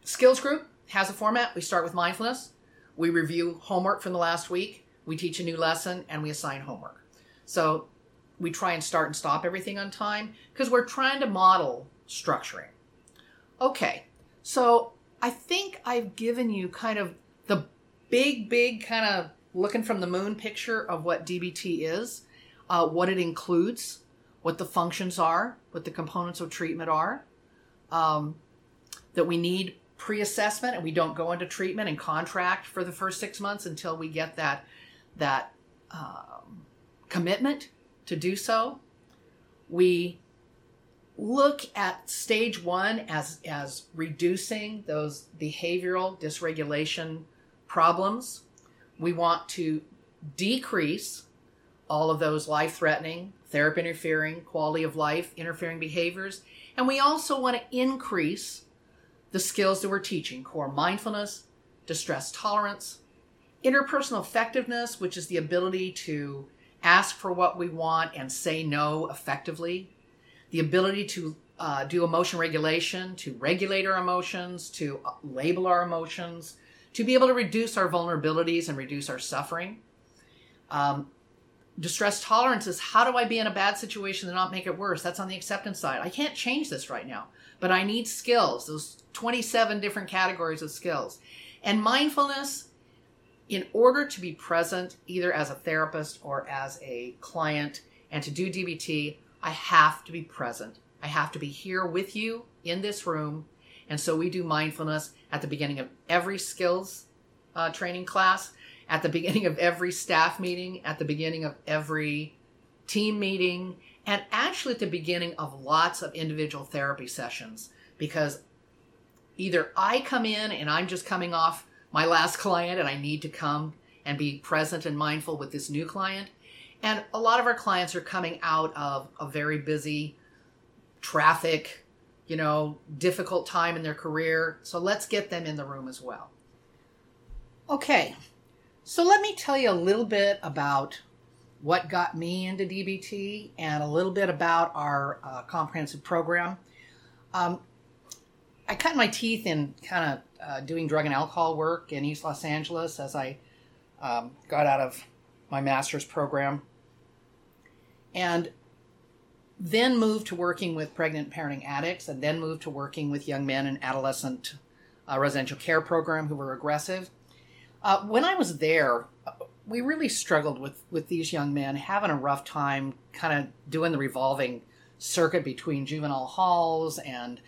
skills group has a format. We start with mindfulness. We review homework from the last week. We teach a new lesson and we assign homework. So, we try and start and stop everything on time because we're trying to model structuring. Okay, so I think I've given you kind of big, big kind of looking from the moon picture of what DBT is, uh, what it includes, what the functions are, what the components of treatment are, um, that we need pre-assessment and we don't go into treatment and contract for the first six months until we get that that um, commitment to do so. We look at stage one as as reducing those behavioral dysregulation problems we want to decrease all of those life threatening, therapy interfering, quality of life interfering behaviors. And we also want to increase the skills that we're teaching core mindfulness, distress tolerance, interpersonal effectiveness, which is the ability to ask for what we want and say no effectively, the ability to uh, do emotion regulation, to regulate our emotions, to uh, label our emotions, to be able to reduce our vulnerabilities and reduce our suffering. Um, distress tolerance is how do I be in a bad situation and not make it worse? That's on the acceptance side. I can't change this right now, but I need skills, those 27 different categories of skills. And mindfulness, in order to be present either as a therapist or as a client and to do DBT, I have to be present. I have to be here with you in this room. And so we do mindfulness at the beginning of every skills uh, training class, at the beginning of every staff meeting, at the beginning of every team meeting, and actually at the beginning of lots of individual therapy sessions because either I come in and I'm just coming off my last client and I need to come and be present and mindful with this new client. And a lot of our clients are coming out of a very busy traffic, you know, difficult time in their career. So let's get them in the room as well. Okay, so let me tell you a little bit about what got me into DBT and a little bit about our uh, comprehensive program. Um, I cut my teeth in kind of uh, doing drug and alcohol work in East Los Angeles as I um, got out of my master's program. And then moved to working with pregnant parenting addicts, and then moved to working with young men in adolescent uh, residential care program who were aggressive. Uh, when I was there, we really struggled with with these young men having a rough time, kind of doing the revolving circuit between juvenile halls and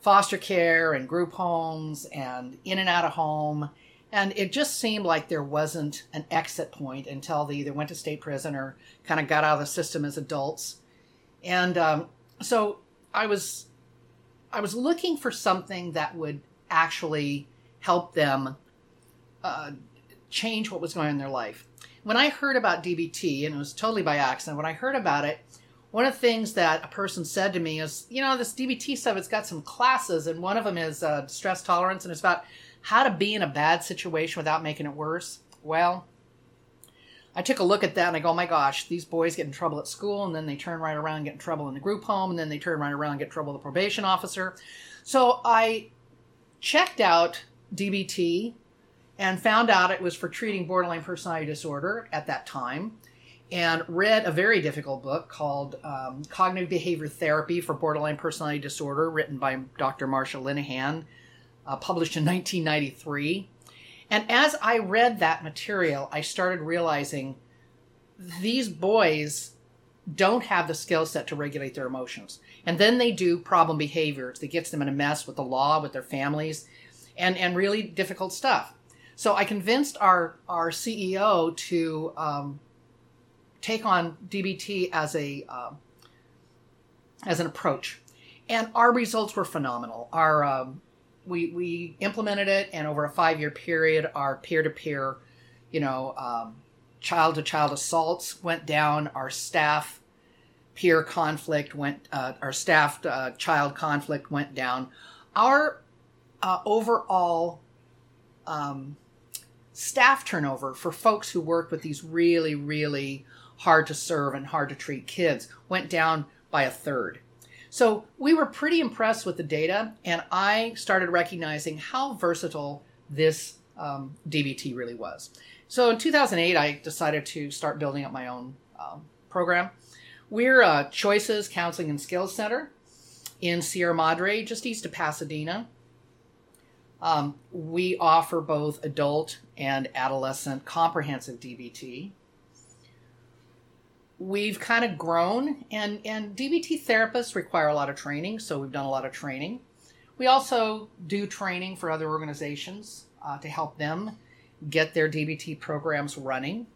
foster care and group homes and in and out of home. And it just seemed like there wasn't an exit point until they either went to state prison or kind of got out of the system as adults. And um, so I was, I was looking for something that would actually help them uh, change what was going on in their life. When I heard about DBT, and it was totally by accident, when I heard about it, one of the things that a person said to me is, you know, this DBT stuff, it's got some classes, and one of them is uh, stress tolerance, and it's about how to be in a bad situation without making it worse. Well, I took a look at that and I go, oh my gosh, these boys get in trouble at school, and then they turn right around and get in trouble in the group home, and then they turn right around and get in trouble with the probation officer. So I checked out DBT and found out it was for treating borderline personality disorder at that time and read a very difficult book called um, Cognitive Behavior Therapy for Borderline Personality Disorder, written by Dr. Marsha Linehan, uh, published in 1993. And as I read that material, I started realizing these boys don't have the skill set to regulate their emotions. And then they do problem behaviors that gets them in a mess with the law, with their families, and, and really difficult stuff. So I convinced our our CEO to um, take on DBT as a uh, as an approach, and our results were phenomenal. Our um, we we implemented it, and over a five year period, our peer to peer, you know, child to child assaults went down. Our staff peer conflict went. Uh, our staff uh, child conflict went down. Our uh, overall um, staff turnover for folks who worked with these really, really hard to serve and hard to treat kids went down by a third. So we were pretty impressed with the data, and I started recognizing how versatile this um, DBT really was. So in 2008, I decided to start building up my own um, program. We're a Choices Counseling and Skills Center in Sierra Madre, just east of Pasadena. Um, we offer both adult and adolescent comprehensive DBT. We've kind of grown, and, and DBT therapists require a lot of training, so we've done a lot of training. We also do training for other organizations uh, to help them get their DBT programs running.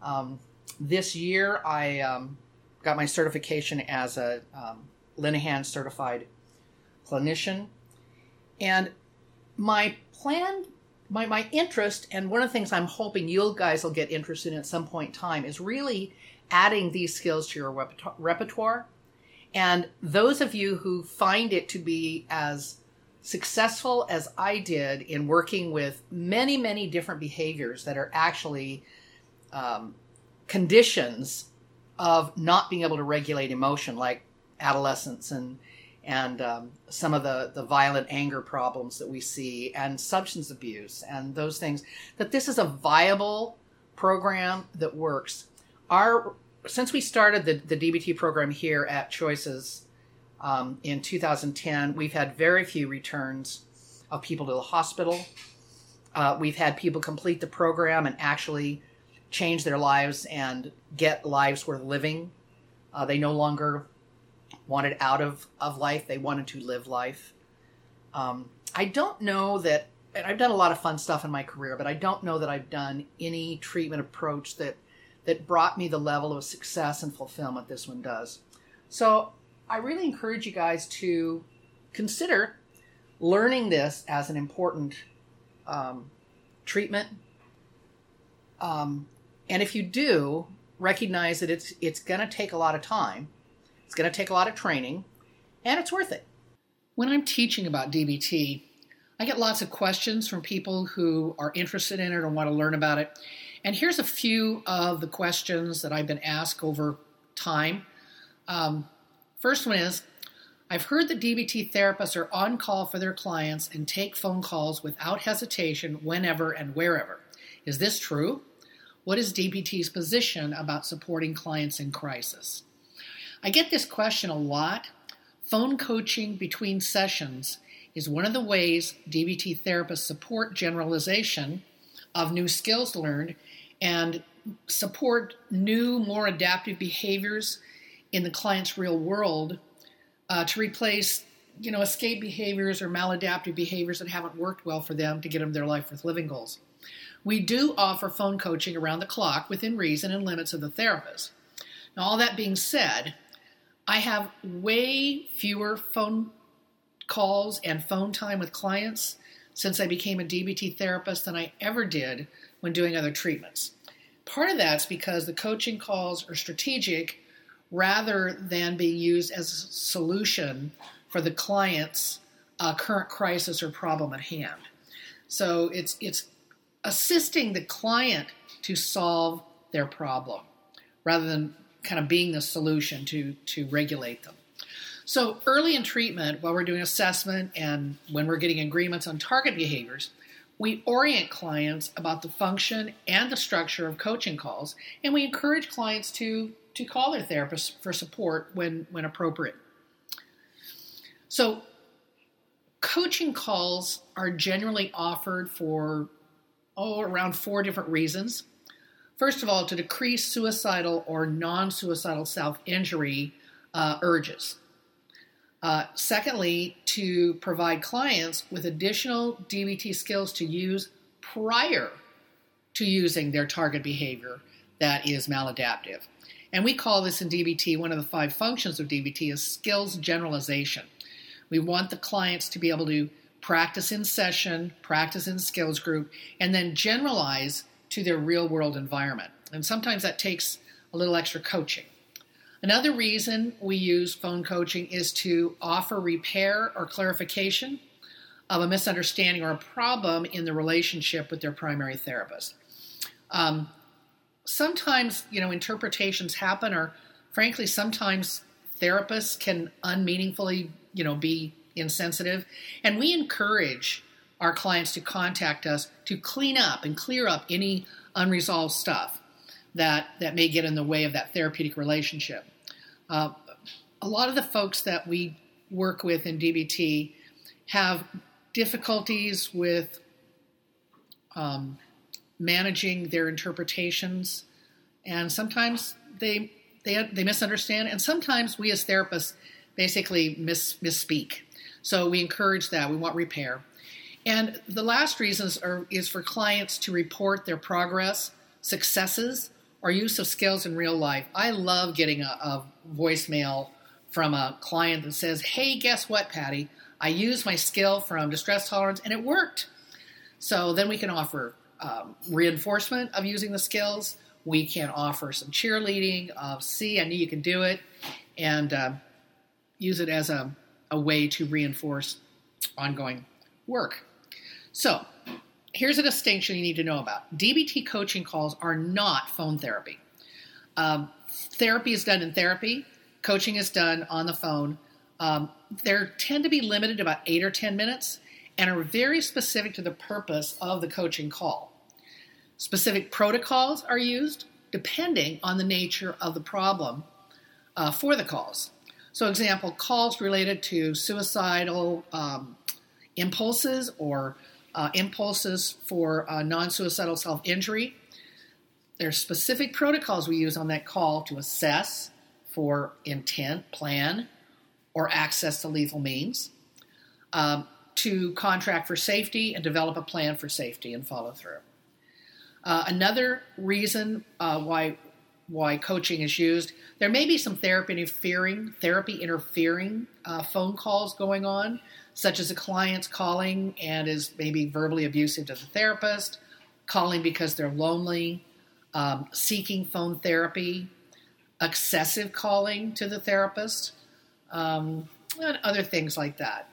Um, this year, I um, got my certification as a um, Linehan certified clinician. And my plan my, my interest and one of the things i'm hoping you guys will get interested in at some point in time is really adding these skills to your repertoire. And those of you who find it to be as successful as i did in working with many many different behaviors that are actually um, conditions of not being able to regulate emotion like adolescence and and um, some of the, the violent anger problems that we see and substance abuse and those things that this is a viable program that works. Our since we started the, the dbt program here at choices um, in 2010 we've had very few returns of people to the hospital Uh, we've had people complete the program and actually change their lives and get lives worth living. Uh, they no longer wanted out of, of life, they wanted to live life. Um, I don't know that, and I've done a lot of fun stuff in my career, but I don't know that I've done any treatment approach that that brought me the level of success and fulfillment this one does. So I really encourage you guys to consider learning this as an important um, treatment. Um, and if you do, recognize that it's it's going to take a lot of time. It's going to take a lot of training, and it's worth it. When I'm teaching about DBT, I get lots of questions from people who are interested in it or want to learn about it. And here's a few of the questions that I've been asked over time. Um, first one is I've heard that DBT therapists are on call for their clients and take phone calls without hesitation whenever and wherever. Is this true? What is DBT's position about supporting clients in crisis? I get this question a lot. Phone coaching between sessions is one of the ways DBT therapists support generalization of new skills learned and support new, more adaptive behaviors in the client's real world uh, to replace you know escape behaviors or maladaptive behaviors that haven't worked well for them to get them their life worth living goals. We do offer phone coaching around the clock within reason and limits of the therapist. Now all that being said i have way fewer phone calls and phone time with clients since i became a dbt therapist than i ever did when doing other treatments part of that's because the coaching calls are strategic rather than being used as a solution for the client's uh, current crisis or problem at hand. So it's it's assisting the client to solve their problem rather than kind of being the solution to to regulate them. So early in treatment, while we're doing assessment and when we're getting agreements on target behaviors, we orient clients about the function and the structure of coaching calls, and we encourage clients to to call their therapist for support when, when appropriate. So, coaching calls are generally offered for, oh, around four different reasons. First of all, to decrease suicidal or non suicidal self injury uh, urges. Uh, secondly, to provide clients with additional DBT skills to use prior to using their target behavior that is maladaptive. And we call this in DBT one of the five functions of DBT is skills generalization. We want the clients to be able to practice in session, practice in skills group, and then generalize to their real world environment. And sometimes that takes a little extra coaching. Another reason we use phone coaching is to offer repair or clarification of a misunderstanding or a problem in the relationship with their primary therapist. Um, sometimes, you know, interpretations happen, or frankly, sometimes therapists can unmeaningfully, you know, be insensitive. And we encourage our clients to contact us to clean up and clear up any unresolved stuff that, that may get in the way of that therapeutic relationship. Uh, a lot of the folks that we work with in DBT have difficulties with um, managing their interpretations, and sometimes they they they misunderstand, and sometimes we as therapists basically miss, misspeak. So we encourage that. We want repair. And the last reasons are is for clients to report their progress, successes, or use of skills in real life. I love getting a, a voicemail from a client that says, "Hey, guess what, Patty? I used my skill from distress tolerance and it worked." So then we can offer um, reinforcement of using the skills. We can offer some cheerleading of, see, I knew you can do it, and uh, use it as a, a way to reinforce ongoing work. So, here's a distinction you need to know about DBT coaching calls are not phone therapy. Um, therapy is done in therapy, coaching is done on the phone. Um, they tend to be limited to about eight or 10 minutes and are very specific to the purpose of the coaching call. Specific protocols are used depending on the nature of the problem uh, for the calls. So, example, calls related to suicidal um, impulses or uh, impulses for uh, non suicidal self injury. There's specific protocols we use on that call to assess for intent, plan, or access to lethal means, um, to contract for safety and develop a plan for safety and follow through. Uh, another reason uh, why why coaching is used, there may be some therapy interfering therapy interfering uh, phone calls going on, such as a client's calling and is maybe verbally abusive to the therapist, calling because they're lonely, um, seeking phone therapy, excessive calling to the therapist, um, and other things like that.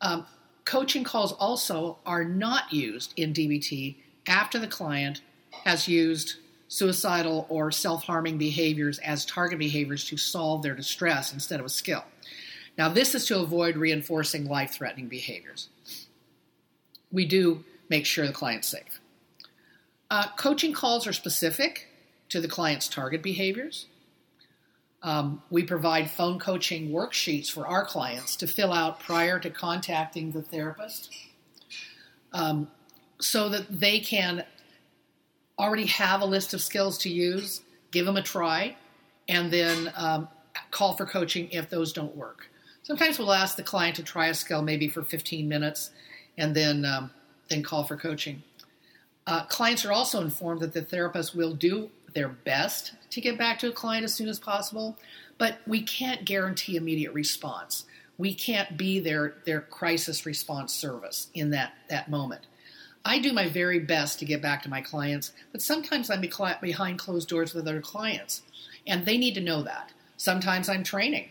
Um, coaching calls also are not used in DBT after the client has used suicidal or self harming behaviors as target behaviors to solve their distress instead of a skill. Now, this is to avoid reinforcing life threatening behaviors. We do make sure the client's safe. Uh, coaching calls are specific to the client's target behaviors. Um, we provide phone coaching worksheets for our clients to fill out prior to contacting the therapist um, so that they can already have a list of skills to use, give them a try, and then um, call for coaching if those don't work. Sometimes we'll ask the client to try a skill maybe for 15 minutes and then, um, then call for coaching. Uh, clients are also informed that the therapist will do their best to get back to a client as soon as possible, but we can't guarantee immediate response. We can't be their, their crisis response service in that, that moment. I do my very best to get back to my clients, but sometimes I'm behind closed doors with other clients, and they need to know that. Sometimes I'm training,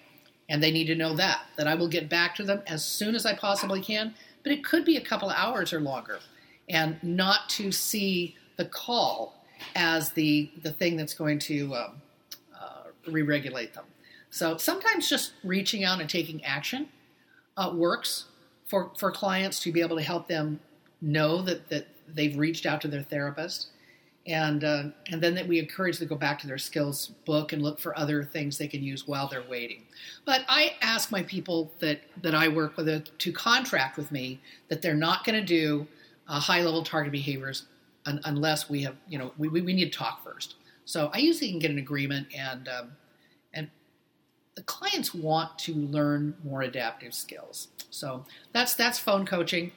and they need to know that, that I will get back to them as soon as I possibly can, but it could be a couple of hours or longer, and not to see the call as the, the thing that's going to um, uh, re regulate them. So sometimes just reaching out and taking action uh, works for, for clients to be able to help them know that, that they've reached out to their therapist. And, uh, and then that we encourage them to go back to their skills book and look for other things they can use while they're waiting. But I ask my people that, that I work with uh, to contract with me that they're not going to do uh, high level target behaviors un- unless we have, you know, we, we need to talk first. So I usually can get an agreement and, um, and the clients want to learn more adaptive skills. So that's, that's phone coaching.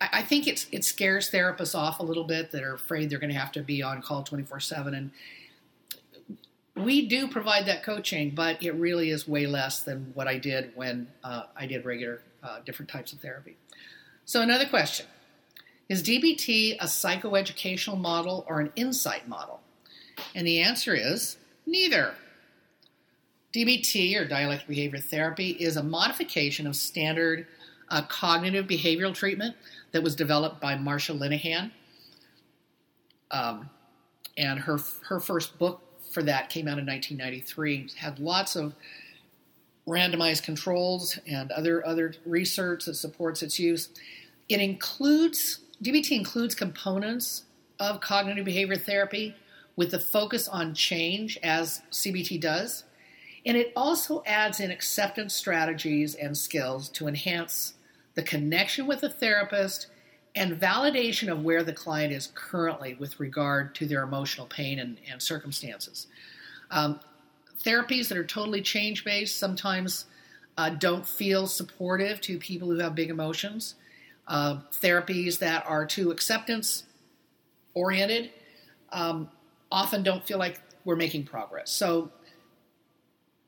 I think it's it scares therapists off a little bit that are afraid they're going to have to be on call 24 7 and we do provide that coaching but it really is way less than what i did when uh, i did regular uh, different types of therapy. So another question. Is dbt a psychoeducational model or an insight model? And the answer is neither. Dbt or dialectic behavior therapy is a modification of standard uh, cognitive behavioral treatment that was developed by Marsha Linehan. Um, and her her first book for that came out in 1993. Had lots of randomized controls and other other research that supports its use. It includes DBT includes components of cognitive behavior therapy with the focus on change as CBT does. And it also adds in acceptance strategies and skills to enhance the connection with the therapist, and validation of where the client is currently with regard to their emotional pain and, and circumstances. Um, therapies that are totally change based sometimes uh, don't feel supportive to people who have big emotions. Uh, therapies that are too acceptance oriented um, often don't feel like we're making progress. So,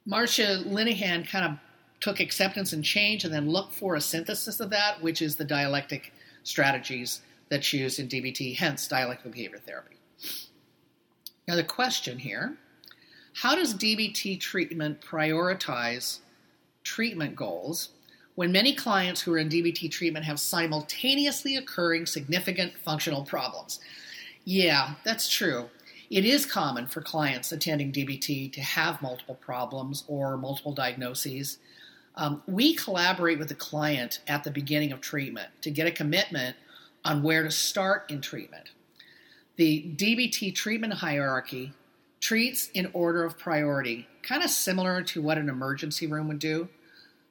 Marsha Linehan kind of took acceptance and change and then looked for a synthesis of that, which is the dialectic strategies that's used in DBT, hence dialectical behavior therapy. Now, the question here how does DBT treatment prioritize treatment goals when many clients who are in DBT treatment have simultaneously occurring significant functional problems? Yeah, that's true. It is common for clients attending DBT to have multiple problems or multiple diagnoses. Um, we collaborate with the client at the beginning of treatment to get a commitment on where to start in treatment. The DBT treatment hierarchy treats in order of priority, kind of similar to what an emergency room would do.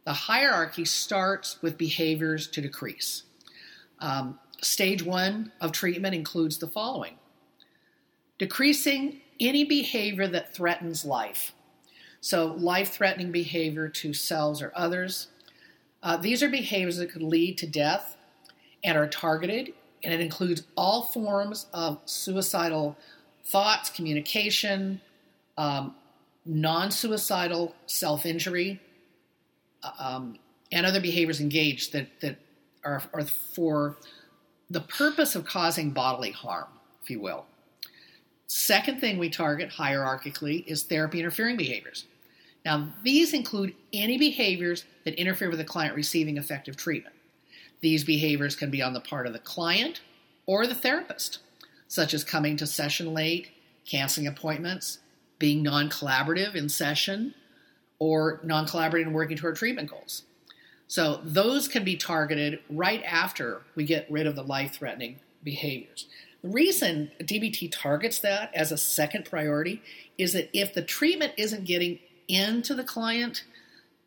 The hierarchy starts with behaviors to decrease. Um, stage one of treatment includes the following decreasing any behavior that threatens life. So, life threatening behavior to selves or others. Uh, these are behaviors that could lead to death and are targeted, and it includes all forms of suicidal thoughts, communication, um, non suicidal self injury, uh, um, and other behaviors engaged that, that are, are for the purpose of causing bodily harm, if you will. Second thing we target hierarchically is therapy interfering behaviors. Now, these include any behaviors that interfere with the client receiving effective treatment. These behaviors can be on the part of the client or the therapist, such as coming to session late, canceling appointments, being non collaborative in session, or non collaborating and working toward treatment goals. So, those can be targeted right after we get rid of the life threatening behaviors. The reason DBT targets that as a second priority is that if the treatment isn't getting into the client,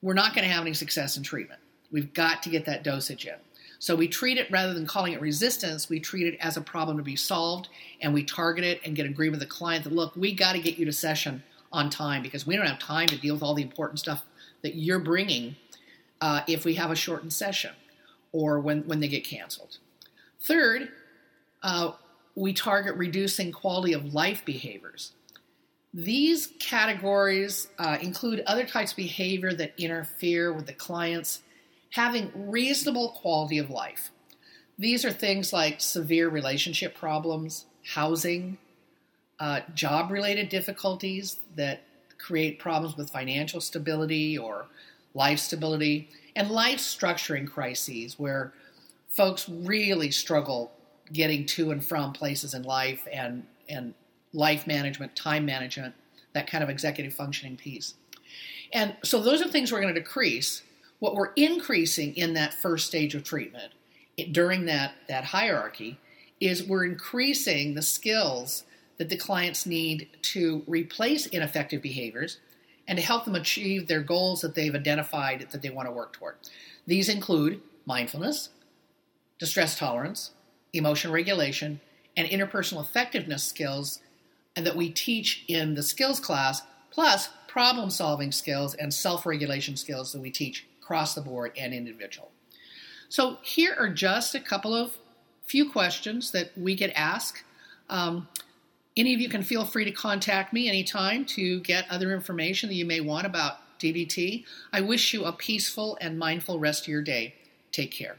we're not going to have any success in treatment. We've got to get that dosage in. So we treat it rather than calling it resistance, we treat it as a problem to be solved and we target it and get agreement with the client that look, we got to get you to session on time because we don't have time to deal with all the important stuff that you're bringing uh, if we have a shortened session or when, when they get canceled. Third, uh, we target reducing quality of life behaviors. These categories uh, include other types of behavior that interfere with the client's having reasonable quality of life. These are things like severe relationship problems, housing, uh, job related difficulties that create problems with financial stability or life stability, and life structuring crises where folks really struggle getting to and from places in life and, and life management, time management, that kind of executive functioning piece. And so those are things we're going to decrease. What we're increasing in that first stage of treatment it, during that, that hierarchy is we're increasing the skills that the clients need to replace ineffective behaviors and to help them achieve their goals that they've identified that they want to work toward. These include mindfulness, distress tolerance, emotion regulation, and interpersonal effectiveness skills and that we teach in the skills class, plus problem solving skills and self regulation skills that we teach across the board and individual. So, here are just a couple of few questions that we get asked. Um, any of you can feel free to contact me anytime to get other information that you may want about DBT. I wish you a peaceful and mindful rest of your day. Take care.